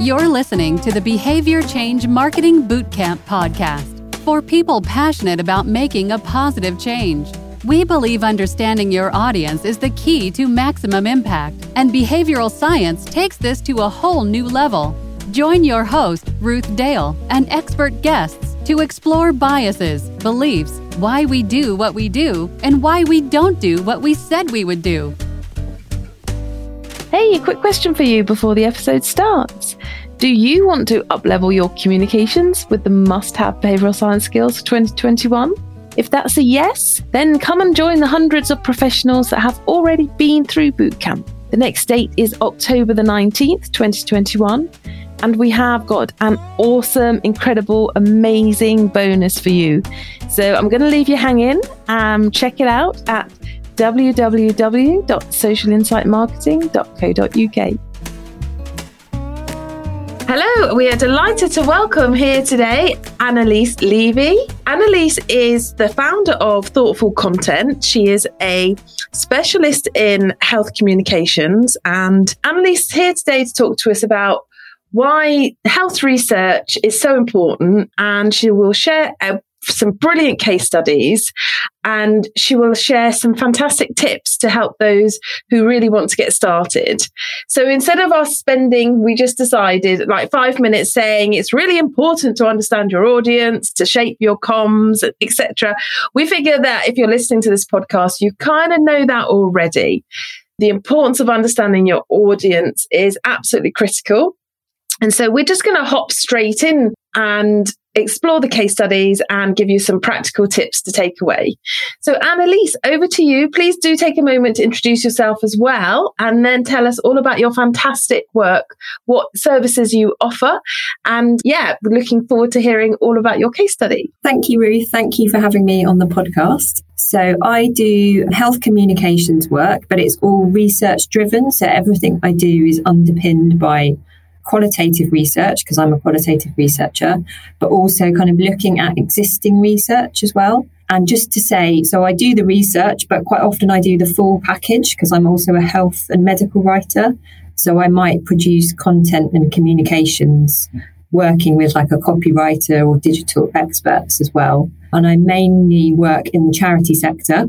You're listening to the Behavior Change Marketing Bootcamp podcast for people passionate about making a positive change. We believe understanding your audience is the key to maximum impact, and behavioral science takes this to a whole new level. Join your host, Ruth Dale, and expert guests to explore biases, beliefs, why we do what we do, and why we don't do what we said we would do. Hey, quick question for you before the episode starts. Do you want to uplevel your communications with the must have behavioral science skills for 2021? If that's a yes, then come and join the hundreds of professionals that have already been through bootcamp. The next date is October the 19th, 2021. And we have got an awesome, incredible, amazing bonus for you. So I'm going to leave you hanging. Um, check it out at www.socialinsightmarketing.co.uk. Hello, we are delighted to welcome here today Annalise Levy. Annalise is the founder of Thoughtful Content. She is a specialist in health communications, and Annalise is here today to talk to us about why health research is so important, and she will share a some brilliant case studies and she will share some fantastic tips to help those who really want to get started. So instead of us spending, we just decided like five minutes saying it's really important to understand your audience, to shape your comms, etc. We figure that if you're listening to this podcast, you kind of know that already. The importance of understanding your audience is absolutely critical. And so we're just going to hop straight in and explore the case studies and give you some practical tips to take away. So, Annalise, over to you. Please do take a moment to introduce yourself as well and then tell us all about your fantastic work, what services you offer. And yeah, looking forward to hearing all about your case study. Thank you, Ruth. Thank you for having me on the podcast. So, I do health communications work, but it's all research driven. So, everything I do is underpinned by qualitative research because I'm a qualitative researcher, but also kind of looking at existing research as well. And just to say, so I do the research, but quite often I do the full package because I'm also a health and medical writer. So I might produce content and communications working with like a copywriter or digital experts as well. And I mainly work in the charity sector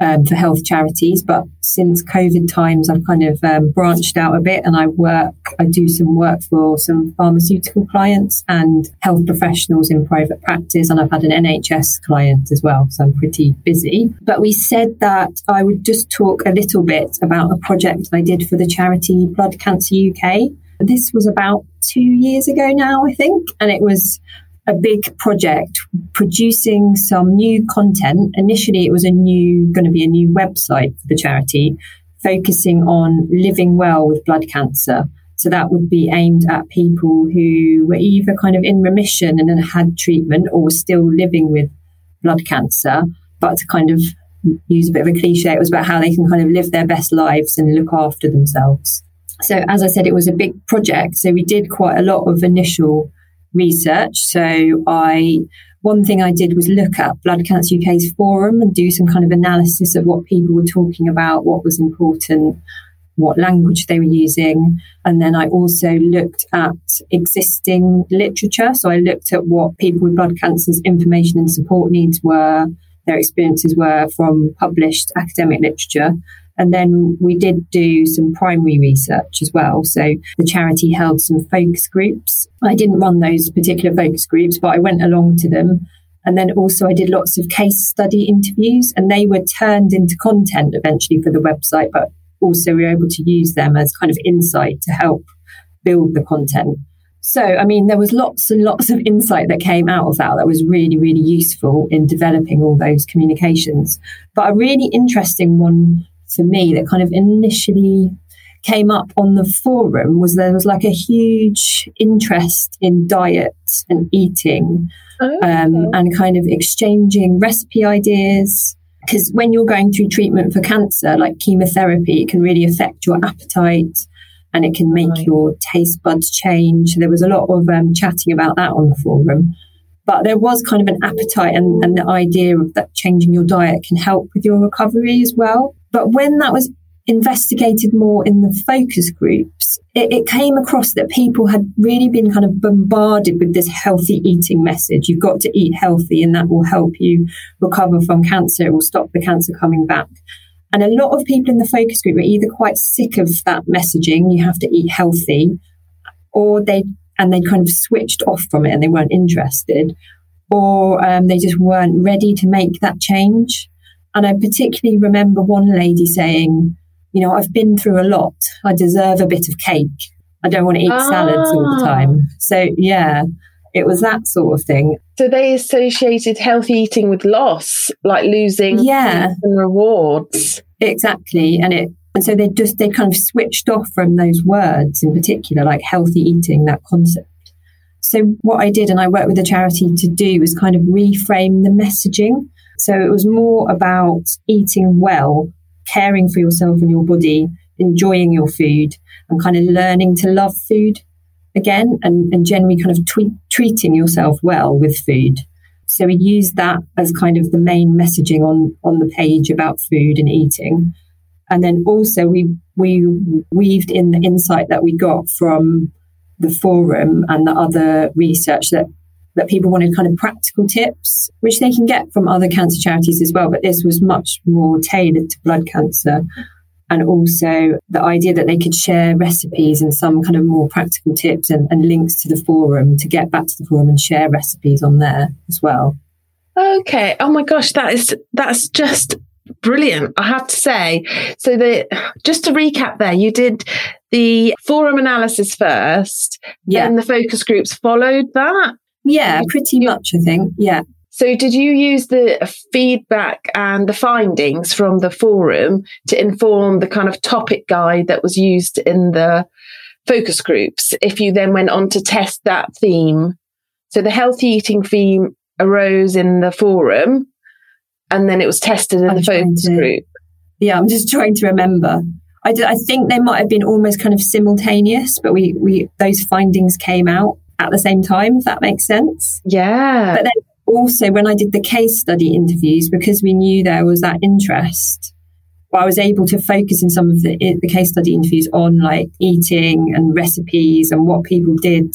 um, for health charities. But since COVID times, I've kind of um, branched out a bit and I work, I do some work for some pharmaceutical clients and health professionals in private practice. And I've had an NHS client as well. So I'm pretty busy. But we said that I would just talk a little bit about a project I did for the charity Blood Cancer UK. This was about two years ago now, I think. And it was a big project producing some new content. Initially, it was a new, going to be a new website for the charity focusing on living well with blood cancer. So that would be aimed at people who were either kind of in remission and then had treatment or were still living with blood cancer, but to kind of use a bit of a cliche, it was about how they can kind of live their best lives and look after themselves. So as I said, it was a big project. So we did quite a lot of initial research. So I one thing I did was look at Blood Cancer UK's forum and do some kind of analysis of what people were talking about, what was important, what language they were using. And then I also looked at existing literature. So I looked at what people with blood cancer's information and support needs were, their experiences were from published academic literature. And then we did do some primary research as well. So the charity held some focus groups. I didn't run those particular focus groups, but I went along to them. And then also I did lots of case study interviews and they were turned into content eventually for the website, but also we were able to use them as kind of insight to help build the content. So, I mean, there was lots and lots of insight that came out of that that was really, really useful in developing all those communications. But a really interesting one for me that kind of initially came up on the forum was there was like a huge interest in diet and eating oh, um, and kind of exchanging recipe ideas. Because when you're going through treatment for cancer like chemotherapy it can really affect your appetite and it can make right. your taste buds change. There was a lot of um, chatting about that on the forum. But there was kind of an appetite and, and the idea of that changing your diet can help with your recovery as well but when that was investigated more in the focus groups, it, it, came across that people had really been kind of bombarded with this healthy eating message. You've got to eat healthy and that will help you recover from cancer. It will stop the cancer coming back. And a lot of people in the focus group were either quite sick of that messaging, you have to eat healthy, or they and they kind of switched off from it and they weren't interested, or um, they just weren't ready to make that change. And I particularly remember one lady saying, you know, I've been through a lot. I deserve a bit of cake. I don't want to eat ah. salads all the time. So, yeah, it was that sort of thing. So they associated healthy eating with loss, like losing yeah. rewards. Exactly. And it and so they just they kind of switched off from those words in particular, like healthy eating, that concept. So what I did and I worked with the charity to do was kind of reframe the messaging. So it was more about eating well, caring for yourself and your body, enjoying your food, and kind of learning to love food again and, and generally kind of treating yourself well with food. So we used that as kind of the main messaging on, on the page about food and eating. And then also we, we weaved in the insight that we got from the forum and the other research that, that people wanted kind of practical tips, which they can get from other cancer charities as well. But this was much more tailored to blood cancer and also the idea that they could share recipes and some kind of more practical tips and, and, links to the forum to get back to the forum and share recipes on there as well. Okay. Oh my gosh, that is that's just brilliant. I have to say. So the just to recap there, you did the forum analysis first, yeah. then the focus groups followed that. Yeah, um, pretty much, I think. Yeah. So, did you use the feedback and the findings from the forum to inform the kind of topic guide that was used in the focus groups? If you then went on to test that theme, so the healthy eating theme arose in the forum and then it was tested in I'm the focus to, group. Yeah, I'm just trying to remember. I, I think they might have been almost kind of simultaneous, but we, we those findings came out at the same time, if that makes sense. Yeah. But then also when I did the case study interviews, because we knew there was that interest, I was able to focus in some of the, the case study interviews on like eating and recipes and what people did.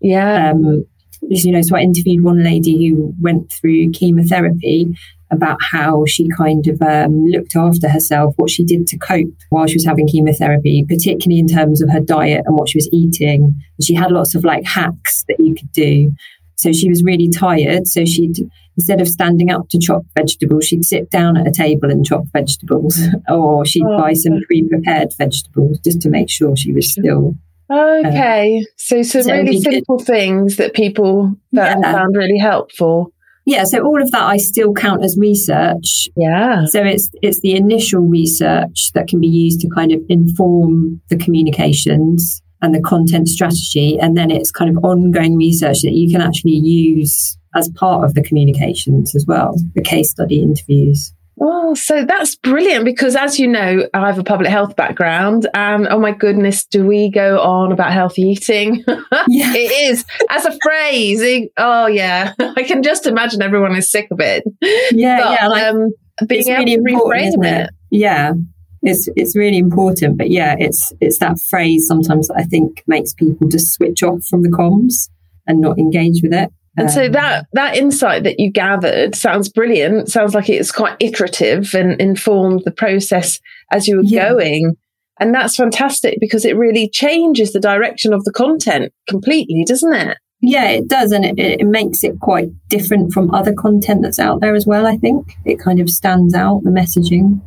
Yeah. Um, you know, so I interviewed one lady who went through chemotherapy about how she kind of um, looked after herself, what she did to cope while she was having chemotherapy, particularly in terms of her diet and what she was eating. She had lots of like hacks that you could do. So she was really tired. So she'd, instead of standing up to chop vegetables, she'd sit down at a table and chop vegetables, or she'd oh, buy some pre prepared vegetables just to make sure she was still. Okay. Uh, so some so really simple things that people that yeah. found really helpful. Yeah, so all of that I still count as research. Yeah. So it's it's the initial research that can be used to kind of inform the communications and the content strategy. And then it's kind of ongoing research that you can actually use as part of the communications as well, the case study interviews. Oh, so that's brilliant because, as you know, I have a public health background, and oh my goodness, do we go on about healthy eating? It is as a phrase. oh yeah, I can just imagine everyone is sick of it. Yeah, but, yeah. Like, um, being able really to reframe it? it. Yeah, it's it's really important. But yeah, it's it's that phrase sometimes that I think makes people just switch off from the comms and not engage with it. And so um, that that insight that you gathered sounds brilliant. Sounds like it's quite iterative and informed the process as you were yeah. going. And that's fantastic because it really changes the direction of the content completely, doesn't it? Yeah, it does. And it, it makes it quite different from other content that's out there as well, I think. It kind of stands out, the messaging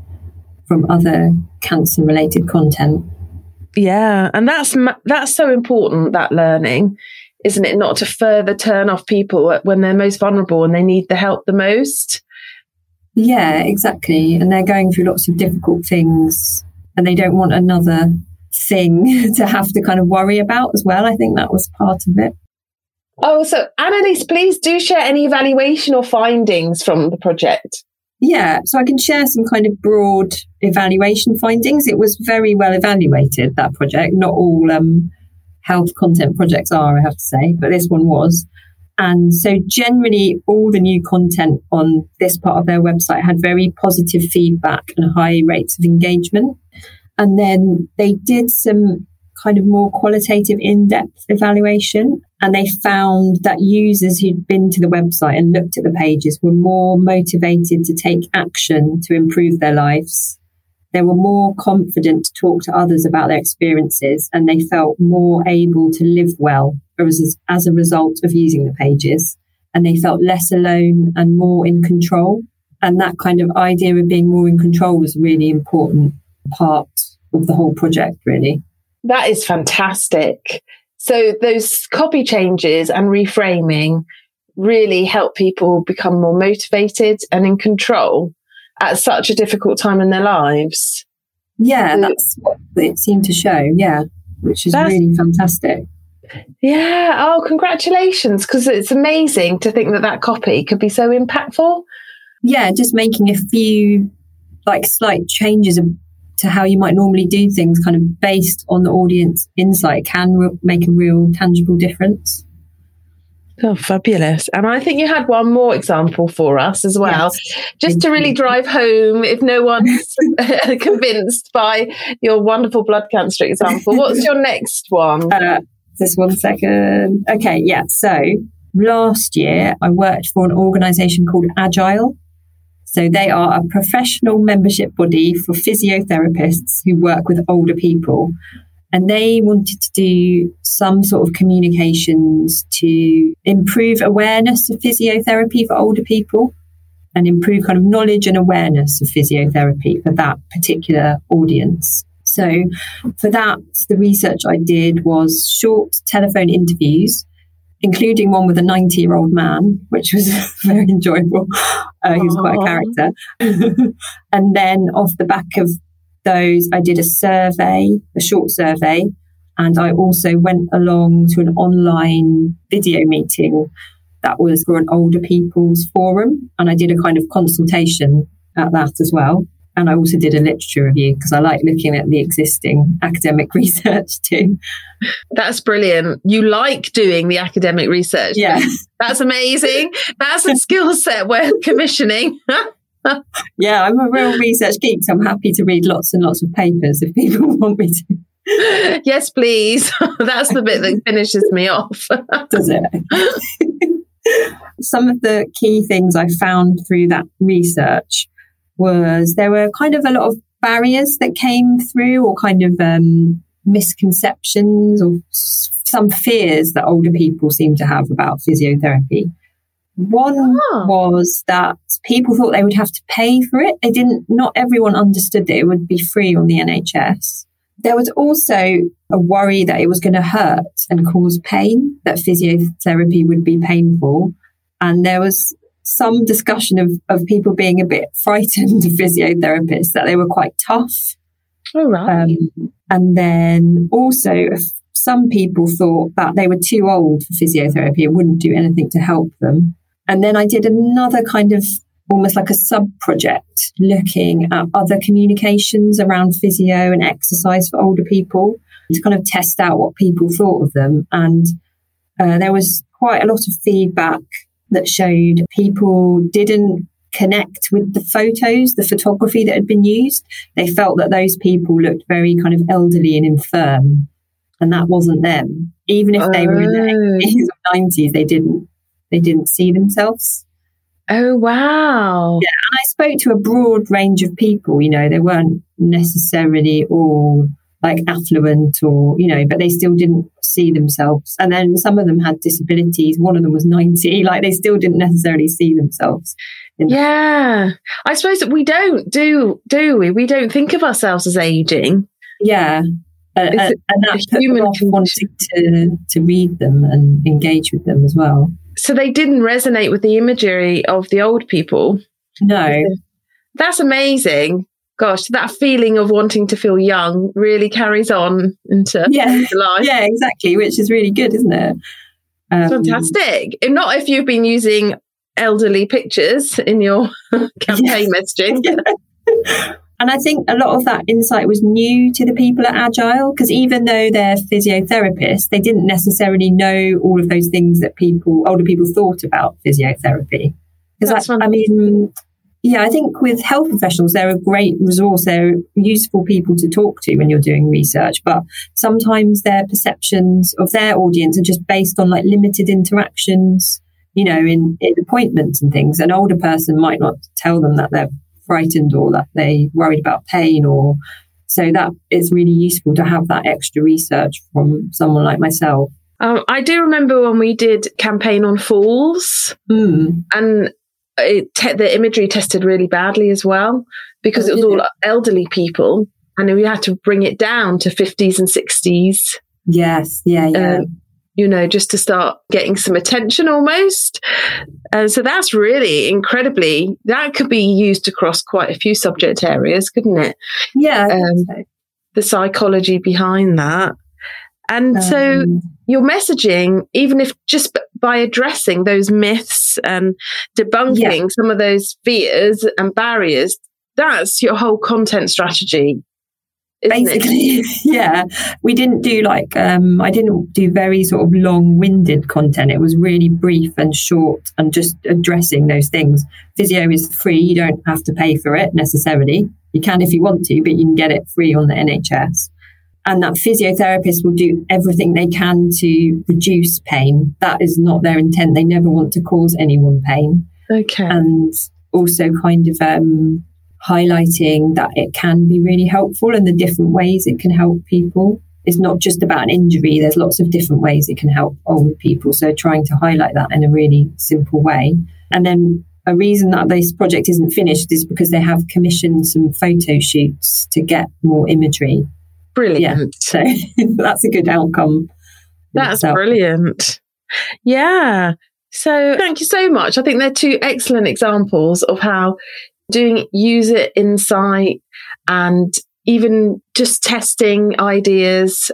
from other cancer related content. Yeah, and that's that's so important that learning, isn't it? Not to further turn off people when they're most vulnerable and they need the help the most. Yeah, exactly. And they're going through lots of difficult things and they don't want another thing to have to kind of worry about as well. I think that was part of it. Oh, so Annalise, please do share any evaluation or findings from the project. Yeah, so I can share some kind of broad evaluation findings. It was very well evaluated, that project. Not all um, health content projects are, I have to say, but this one was. And so generally all the new content on this part of their website had very positive feedback and high rates of engagement. And then they did some kind of more qualitative in-depth evaluation and they found that users who'd been to the website and looked at the pages were more motivated to take action to improve their lives. They were more confident to talk to others about their experiences and they felt more able to live well as, as a result of using the pages. And they felt less alone and more in control. And that kind of idea of being more in control was a really important part of the whole project, really. That is fantastic. So those copy changes and reframing really help people become more motivated and in control at such a difficult time in their lives. Yeah, that's what it seemed to show. Yeah, which is that's, really fantastic. Yeah. Oh, congratulations. Because it's amazing to think that that copy could be so impactful. Yeah, just making a few like slight changes to how you might normally do things, kind of based on the audience insight, can re- make a real tangible difference. Oh, fabulous. And I think you had one more example for us as well, yes. just to really drive home if no one's convinced by your wonderful blood cancer example. What's your next one? Uh, just one second. Okay, yeah. So last year I worked for an organization called Agile. So they are a professional membership body for physiotherapists who work with older people. And they wanted to do some sort of communications to improve awareness of physiotherapy for older people and improve kind of knowledge and awareness of physiotherapy for that particular audience. So for that, the research I did was short telephone interviews including one with a 90 year old man, which was very enjoyable. Uh, he was quite a character. and then off the back of those, I did a survey, a short survey, and I also went along to an online video meeting that was for an older people's forum. And I did a kind of consultation at that as well. And I also did a literature review because I like looking at the existing academic research too. That's brilliant. You like doing the academic research. Yeah. That's amazing. That's a skill set worth commissioning. yeah, I'm a real research geek, so I'm happy to read lots and lots of papers if people want me to. Yes, please. That's the bit that finishes me off. Does it? Some of the key things I found through that research was there were kind of a lot of barriers that came through or kind of um, misconceptions or some fears that older people seem to have about physiotherapy. One oh. was that people thought they would have to pay for it. They didn't, not everyone understood that it would be free on the NHS. There was also a worry that it was going to hurt and cause pain, that physiotherapy would be painful. And there was some discussion of, of people being a bit frightened of physiotherapists, that they were quite tough. Oh, right. Um, and then also, some people thought that they were too old for physiotherapy and wouldn't do anything to help them. And then I did another kind of almost like a sub project looking at other communications around physio and exercise for older people to kind of test out what people thought of them. And uh, there was quite a lot of feedback that showed people didn't connect with the photos, the photography that had been used. They felt that those people looked very kind of elderly and infirm, and that wasn't them. Even if they were in their 80s or 90s, they didn't they didn't see themselves. Oh wow! Yeah, and I spoke to a broad range of people. You know, they weren't necessarily all like affluent or, you know, but they still didn't see themselves. And then some of them had disabilities. One of them was 90, like they still didn't necessarily see themselves. yeah. I suppose that we don't do, do we? We don't think of ourselves as aging. Yeah. Uh, and that human wanting to, to read them and engage with them as well. So they didn't resonate with the imagery of the old people. No. That's amazing gosh, that feeling of wanting to feel young really carries on into yeah. life. Yeah, exactly, which is really good, isn't it? Um, Fantastic. If not if you've been using elderly pictures in your campaign messaging. and I think a lot of that insight was new to the people at Agile because even though they're physiotherapists, they didn't necessarily know all of those things that people, older people thought about physiotherapy. Because I, I mean, yeah, I think with health professionals, they're a great resource. They're useful people to talk to when you're doing research, but sometimes their perceptions of their audience are just based on like limited interactions, you know, in, in appointments and things. An older person might not tell them that they're frightened or that they worried about pain or so that is really useful to have that extra research from someone like myself. Um, I do remember when we did campaign on falls, mm. and te- the imagery tested really badly as well because oh, it was all it? elderly people, and we had to bring it down to 50s and 60s. Yes, yeah, yeah. Um, you know, just to start getting some attention almost. And so that's really incredibly, that could be used across quite a few subject areas, couldn't it? Yeah. Um, so. The psychology behind that. And um, so your messaging, even if just by addressing those myths and debunking yeah. some of those fears and barriers, that's your whole content strategy basically yeah. We didn't do like um i didn't do very sort of long-winded content. It was really brief and short and just addressing those things. Physio is free. You don't have to pay for it necessarily. You can if you want to but you can get it free on the nhs and that physiotherapists will do everything they can to reduce pain. That is not their intent. They never want to cause anyone pain. Okay. And also kind of um highlighting that it can be really helpful and the different ways it can help people. It's not just about an injury, there's lots of different ways it can help older people. So trying to highlight that in a really simple way. And then a reason that this project isn't finished is because they have commissioned some photo shoots to get more imagery. Brilliant. Yeah, so that's a good outcome. That's brilliant. Yeah. So thank you so much. I think they're two excellent examples of how doing user insight and even just testing ideas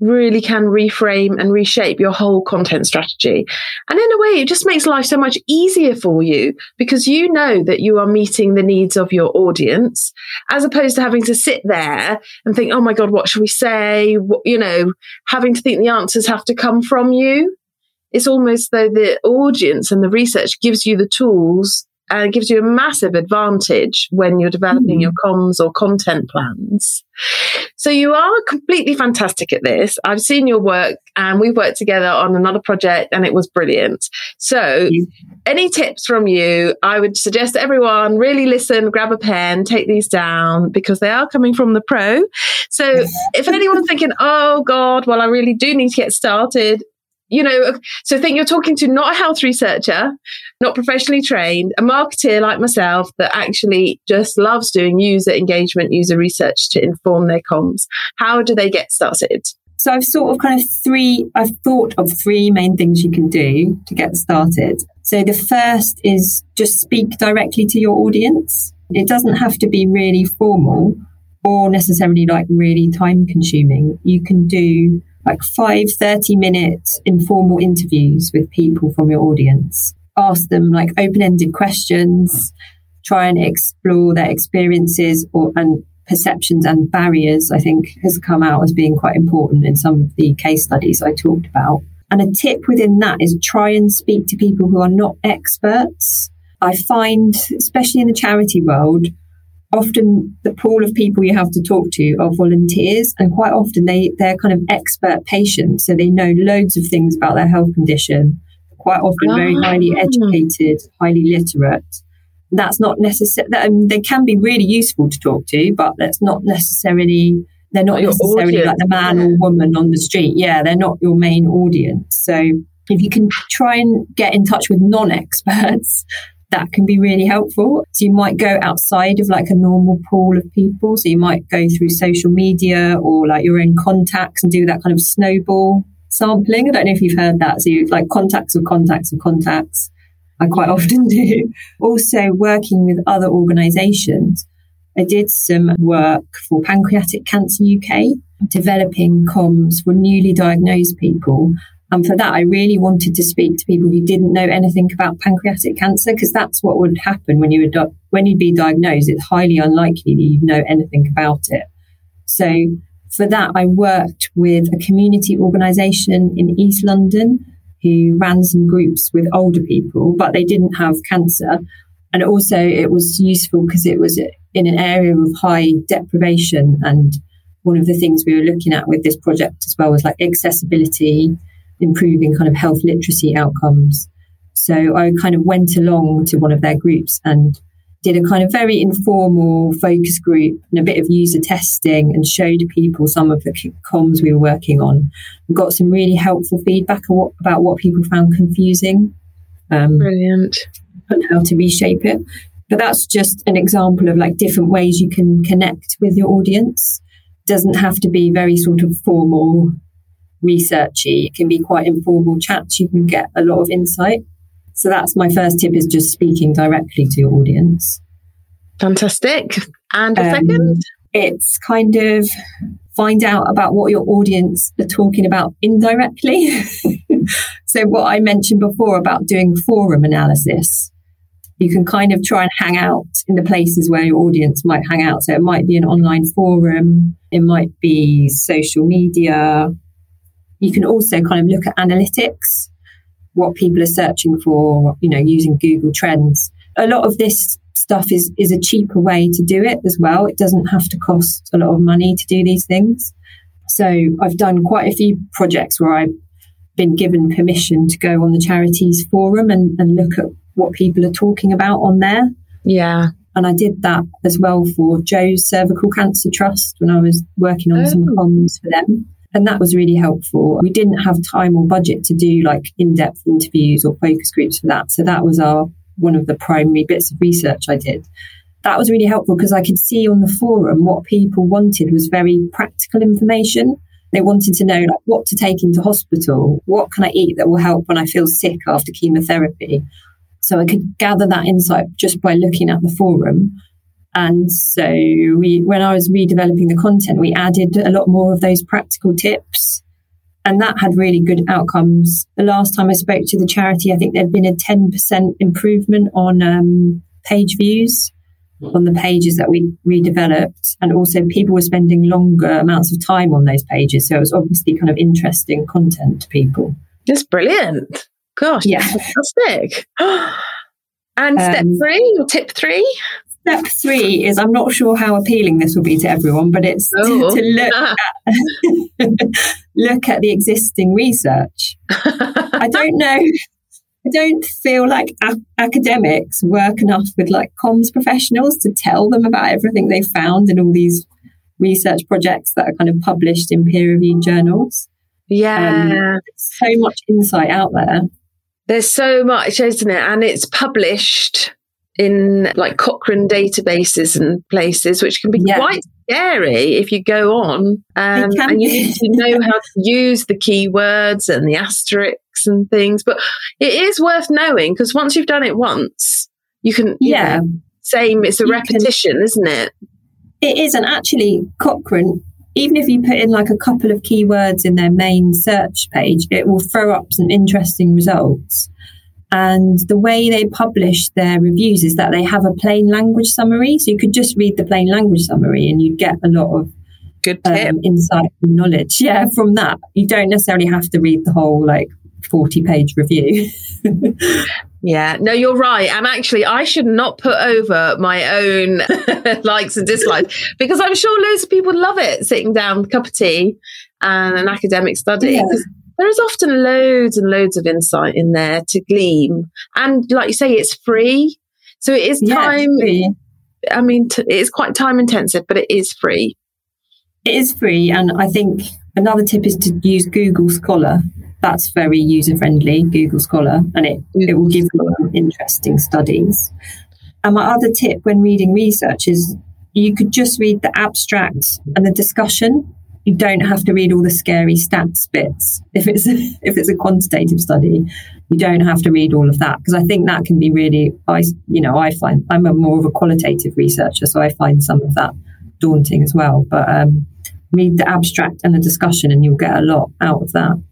really can reframe and reshape your whole content strategy. And in a way, it just makes life so much easier for you because you know that you are meeting the needs of your audience as opposed to having to sit there and think, oh my God, what should we say? You know, having to think the answers have to come from you. It's almost though the audience and the research gives you the tools and it gives you a massive advantage when you're developing mm. your comms or content plans. So you are completely fantastic at this. I've seen your work and we've worked together on another project and it was brilliant. So any tips from you? I would suggest everyone really listen, grab a pen, take these down because they are coming from the pro. So if anyone's thinking, oh God, well, I really do need to get started, you know, so think you're talking to not a health researcher, not professionally trained, a marketeer like myself that actually just loves doing user engagement, user research to inform their comms. How do they get started? So I've sort of kind of three, I've thought of three main things you can do to get started. So the first is just speak directly to your audience. It doesn't have to be really formal or necessarily like really time consuming. You can do like five 30 minute informal interviews with people from your audience. Ask them like open ended questions, try and explore their experiences or, and perceptions and barriers, I think has come out as being quite important in some of the case studies I talked about. And a tip within that is try and speak to people who are not experts. I find, especially in the charity world, often the pool of people you have to talk to are volunteers and quite often they they're kind of expert patients so they know loads of things about their health condition quite often very ah. highly educated highly literate that's not necessary um, they can be really useful to talk to but that's not necessarily they're not necessarily audience. like the man or woman on the street yeah they're not your main audience so if you can try and get in touch with non-experts that can be really helpful. So you might go outside of like a normal pool of people. So you might go through social media or like your own contacts and do that kind of snowball sampling. I don't know if you've heard that. So you like contacts of contacts of contacts. I quite often do. Also working with other organizations. I did some work for Pancreatic Cancer UK, developing comms for newly diagnosed people and for that, I really wanted to speak to people who didn't know anything about pancreatic cancer because that's what would happen when you would when you'd be diagnosed. It's highly unlikely that you'd know anything about it. So for that, I worked with a community organisation in East London who ran some groups with older people, but they didn't have cancer. And also, it was useful because it was in an area of high deprivation. And one of the things we were looking at with this project as well was like accessibility, improving kind of health literacy outcomes. So I kind of went along to one of their groups and did a kind of very informal focus group and a bit of user testing and showed people some of the comms we were working on got some really helpful feedback about what people found confusing. Um, Brilliant. And how to reshape it. But that's just an example of like different ways you can connect with your audience. Doesn't have to be very sort of formal researchy. It can be quite informal chats. You can get a lot of insight. So that's my first tip is just speaking directly to your audience. Fantastic. And a um, second? It's kind of find out about what your audience are talking about indirectly. so what I mentioned before about doing forum analysis, you can kind of try and hang out in the places where your audience might hang out. So it might be an online forum, it might be social media. You can also kind of look at analytics what people are searching for, you know, using Google Trends. A lot of this stuff is, is a cheaper way to do it as well. It doesn't have to cost a lot of money to do these things. So I've done quite a few projects where I've been given permission to go on the charities forum and, and look at what people are talking about on there. Yeah. And I did that as well for Jo's Cervical Cancer Trust when I was working on oh. some comms for them. And that was really helpful. We didn't have time or budget to do like in-depth interviews or focus groups for that. So that was our one of the primary bits of research I did. That was really helpful because I could see on the forum what people wanted was very practical information. They wanted to know like what to take into hospital, what can I eat that will help when I feel sick after chemotherapy. So I could gather that insight just by looking at the forum. And so we, when I was redeveloping the content, we added a lot more of those practical tips. And that had really good outcomes. The last time I spoke to the charity, I think there'd been a 10% improvement on um, page views on the pages that we redeveloped. And also people were spending longer amounts of time on those pages. So it was obviously kind of interesting content to people. That's brilliant. Gosh, yeah. fantastic. and step um, three or tip three? Step three is I'm not sure how appealing this will be to everyone, but it's oh. to, to, look at, look at the existing research. I don't know. I don't feel like a- academics work enough with like comms professionals to tell them about everything they've found in all these research projects that are kind of published in peer reviewed journals. Yeah. Um, so much insight out there. There's so much, isn't it? And it's published in like Cochrane databases and places, which can be yeah. quite scary if you go on. Um, and you need to know how to use the keywords and the asterisks and things. But it is worth knowing because once you've done it once, you can, you yeah, know, same, it's a you repetition, can, isn't it? It is. And actually, Cochrane, even if you put in like a couple of keywords in their main search page, it will throw up some interesting results. And the way they publish their reviews is that they have a plain language summary. So you could just read the plain language summary and you'd get a lot of good um, insight and knowledge. Yeah, from that. You don't necessarily have to read the whole like 40 page review. yeah, no, you're right. And actually, I should not put over my own likes and dislikes because I'm sure loads of people love it sitting down, cup of tea and an academic study. Yeah there is often loads and loads of insight in there to glean. And like you say, it's free. So it is time. Yeah, I mean, t- it is quite time intensive, but it is free. It is free. And I think another tip is to use Google Scholar. That's very user friendly, Google Scholar, and it, it will give you interesting studies. And my other tip when reading research is you could just read the abstract and the discussion you don't have to read all the scary stats bits. If it's if it's a quantitative study, you don't have to read all of that because I think that can be really. I you know I find I'm a more of a qualitative researcher, so I find some of that daunting as well. But um, read the abstract and the discussion, and you'll get a lot out of that.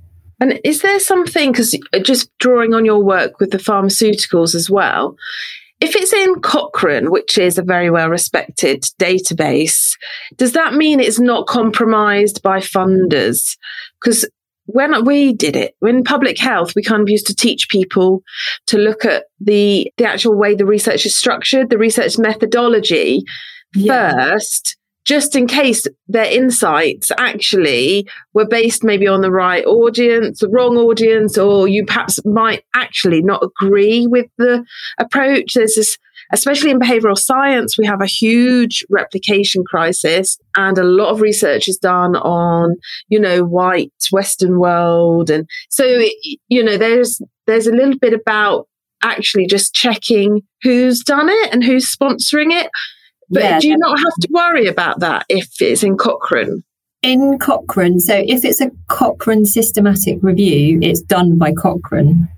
And is there something because just drawing on your work with the pharmaceuticals as well? If it's in Cochrane, which is a very well respected database, does that mean it's not compromised by funders? Because when we did it, in public health, we kind of used to teach people to look at the, the actual way the research is structured, the research methodology yeah. first, just in case their insights actually were based maybe on the right audience, the wrong audience, or you perhaps might actually not agree with the approach. There's this especially in behavioral science, we have a huge replication crisis and a lot of research is done on, you know, white Western world. And so, you know, there's, there's a little bit about actually just checking who's done it and who's sponsoring it. But yeah, do you not have to worry about that if it's in Cochrane? In Cochrane, so if it's a Cochrane systematic review, it's done by Cochrane.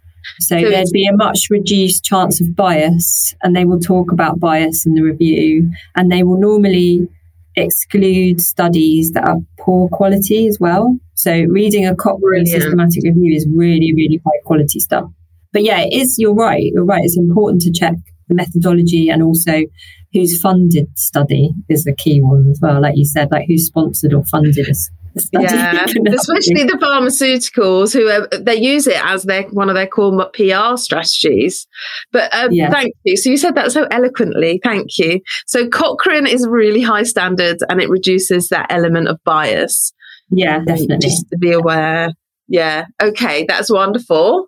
So, so there'd be a much reduced chance of bias, and they will talk about bias in the review, and they will normally exclude studies that are poor quality as well. So reading a Cochrane systematic review is really, really high quality stuff. But yeah, it is, you're right, you're right. It's important to check the methodology and also who's funded study is the key one as well. Like you said, like who's sponsored or funded us. Yeah, especially the pharmaceuticals who are, they use it as their one of their core PR strategies. But um, yeah. thank you. So you said that so eloquently. Thank you. So Cochrane is really high standards and it reduces that element of bias. Yeah, definitely. Just to be aware. Yeah. Okay, that's wonderful.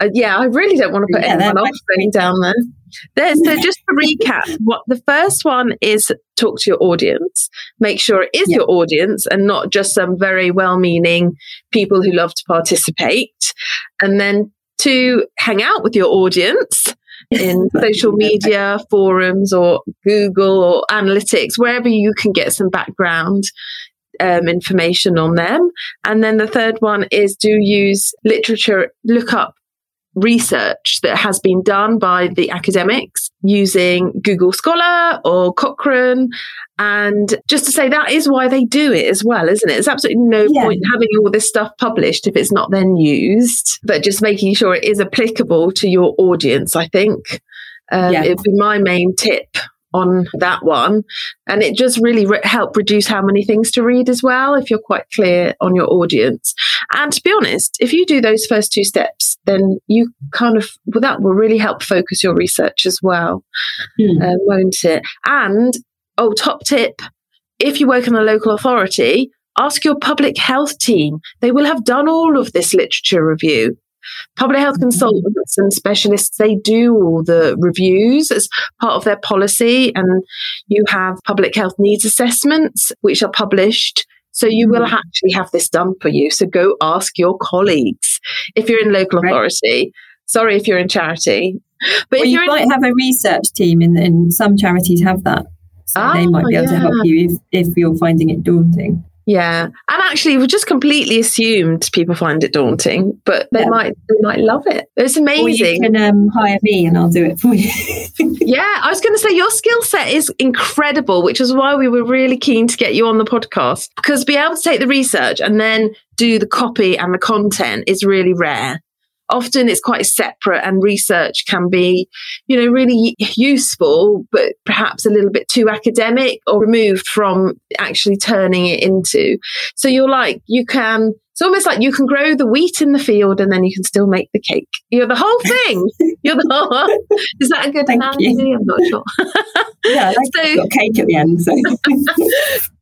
Uh, yeah, I really don't want to put yeah, anyone off going down there. there. So just to recap, what the first one is talk to your audience. Make sure it is yeah. your audience and not just some very well-meaning people who love to participate. And then to hang out with your audience in social media forums or Google or analytics, wherever you can get some background um, information on them. And then the third one is do use literature, look up research that has been done by the academics using Google Scholar or Cochrane. And just to say that is why they do it as well, isn't it? It's absolutely no yeah. point having all this stuff published if it's not then used, but just making sure it is applicable to your audience, I think. Um, yeah. It'd be my main tip on that one. And it just really re- help reduce how many things to read as well, if you're quite clear on your audience. And to be honest, if you do those first two steps, then you kind of, well, that will really help focus your research as well, mm. uh, won't it? And, oh, top tip, if you work in a local authority, ask your public health team. They will have done all of this literature review. Public health mm-hmm. consultants and specialists, they do all the reviews as part of their policy. And you have public health needs assessments, which are published. So you will mm-hmm. actually have this done for you. So go ask your colleagues if you're in local authority. Sorry if you're in charity. But well, you might in- have a research team, and, and some charities have that. So ah, they might be able yeah. to help you if, if you're finding it daunting. Yeah, and actually, we just completely assumed people find it daunting, but they yeah. might they might love it. It's amazing. Or you can um, hire me, and I'll do it for you. yeah, I was going to say your skill set is incredible, which is why we were really keen to get you on the podcast because be able to take the research and then do the copy and the content is really rare often it's quite separate and research can be, you know, really useful, but perhaps a little bit too academic or removed from actually turning it into. So you're like, you can, it's almost like you can grow the wheat in the field and then you can still make the cake. You're the whole thing. You're the whole. Is that a good Thank analogy? You. I'm not sure. yeah, like so, cake at the end. So.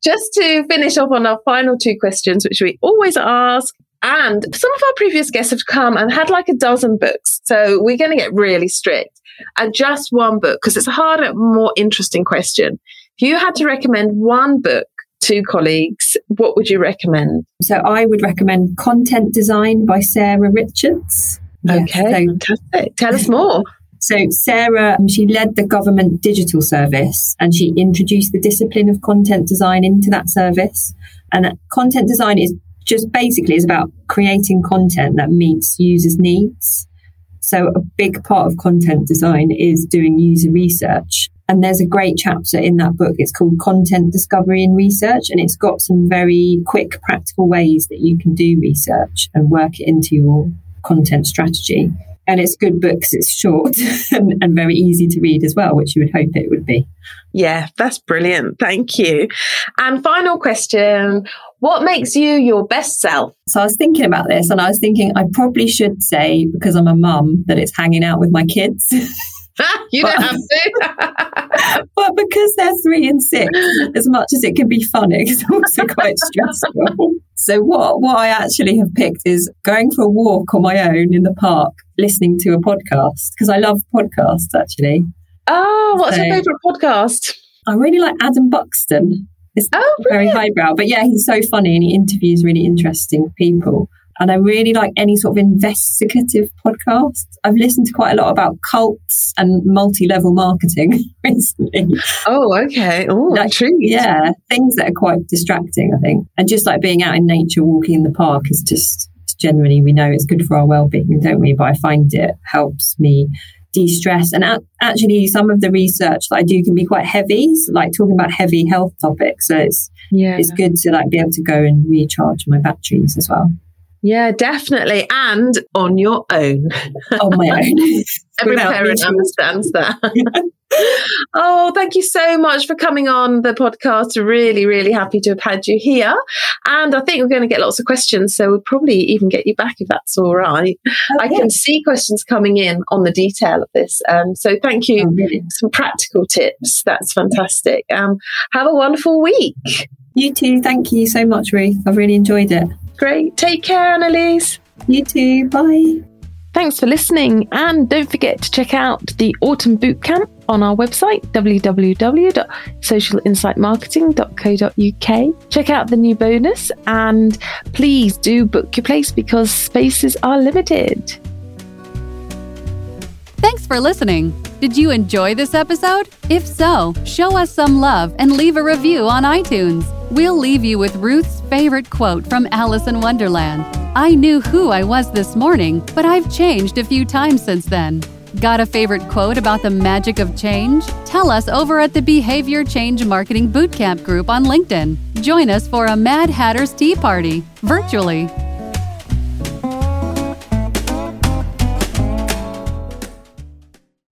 just to finish off on our final two questions, which we always ask, and some of our previous guests have come and had like a dozen books. So we're going to get really strict. And just one book, because it's a harder, more interesting question. If you had to recommend one book to colleagues, what would you recommend? So I would recommend Content Design by Sarah Richards. Okay, so, fantastic. Tell us more. So Sarah, um, she led the government digital service and she introduced the discipline of content design into that service. And content design is just basically is about creating content that meets users' needs. So a big part of content design is doing user research. And there's a great chapter in that book. It's called Content Discovery and Research, and it's got some very quick, practical ways that you can do research and work it into your content strategy. And it's good books. It's short and, and very easy to read as well, which you would hope it would be. Yeah, that's brilliant. Thank you. And final question What makes you your best self? So I was thinking about this and I was thinking I probably should say, because I'm a mum, that it's hanging out with my kids. you but, don't have to. but because they're three and six, as much as it can be fun, it's also quite stressful. So what, what I actually have picked is going for a walk on my own in the park, listening to a podcast, because I love podcasts actually. Oh, what's so, your favourite podcast? I really like Adam Buxton. It's oh, very highbrow, but yeah, he's so funny and he interviews really interesting people. And I really like any sort of investigative podcast. I've listened to quite a lot about cults and multi-level marketing recently. Oh, okay. Oh, like, true. Yeah, things that are quite distracting, I think. And just like being out in nature, walking in the park is just generally we know it's good for our well-being, don't we? But I find it helps me de-stress. And actually, some of the research that I do can be quite heavy, so like talking about heavy health topics. So it's yeah. it's good to like be able to go and recharge my batteries as well. Yeah, definitely. And on your own. on my own. Every parent understands that. oh, thank you so much for coming on the podcast. Really, really happy to have had you here. And I think we're going to get lots of questions. So we'll probably even get you back if that's all right. Oh, I can see questions coming in on the detail of this. Um, so thank you. Oh, really? Some practical tips. That's fantastic. Um, have a wonderful week. You too. Thank you so much, Ruth. I've really enjoyed it. Great. Take care, Annalise. You too. Bye. Thanks for listening. And don't forget to check out the Autumn Bootcamp on our website, www.socialinsightmarketing.co.uk. Check out the new bonus and please do book your place because spaces are limited. Thanks for listening. Did you enjoy this episode? If so, show us some love and leave a review on iTunes. We'll leave you with Ruth's favorite quote from Alice in Wonderland I knew who I was this morning, but I've changed a few times since then. Got a favorite quote about the magic of change? Tell us over at the Behavior Change Marketing Bootcamp group on LinkedIn. Join us for a Mad Hatter's Tea Party virtually